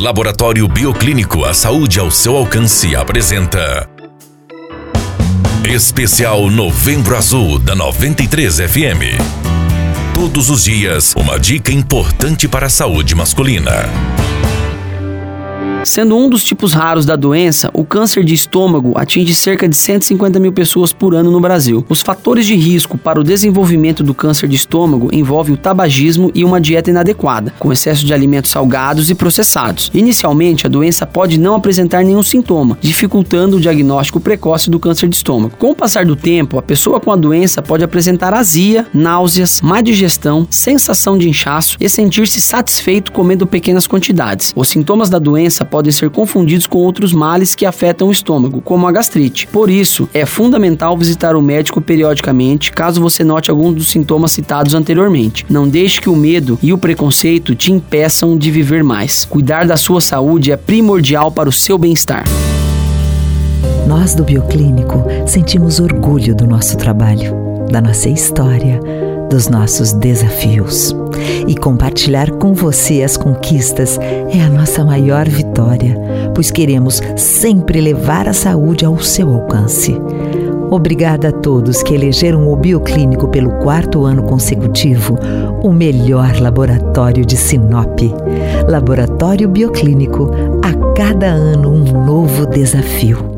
Laboratório Bioclínico, a saúde ao seu alcance, apresenta. Especial Novembro Azul da 93 FM. Todos os dias, uma dica importante para a saúde masculina. Sendo um dos tipos raros da doença, o câncer de estômago atinge cerca de 150 mil pessoas por ano no Brasil. Os fatores de risco para o desenvolvimento do câncer de estômago envolvem o tabagismo e uma dieta inadequada, com excesso de alimentos salgados e processados. Inicialmente, a doença pode não apresentar nenhum sintoma, dificultando o diagnóstico precoce do câncer de estômago. Com o passar do tempo, a pessoa com a doença pode apresentar azia, náuseas, má digestão, sensação de inchaço e sentir-se satisfeito comendo pequenas quantidades. Os sintomas da doença podem ser confundidos com outros males que afetam o estômago, como a gastrite. Por isso, é fundamental visitar o médico periodicamente caso você note algum dos sintomas citados anteriormente. Não deixe que o medo e o preconceito te impeçam de viver mais. Cuidar da sua saúde é primordial para o seu bem-estar. Nós do Bioclínico sentimos orgulho do nosso trabalho, da nossa história dos nossos desafios. E compartilhar com você as conquistas é a nossa maior vitória, pois queremos sempre levar a saúde ao seu alcance. Obrigada a todos que elegeram o Bioclínico pelo quarto ano consecutivo o melhor laboratório de Sinop. Laboratório Bioclínico, a cada ano um novo desafio.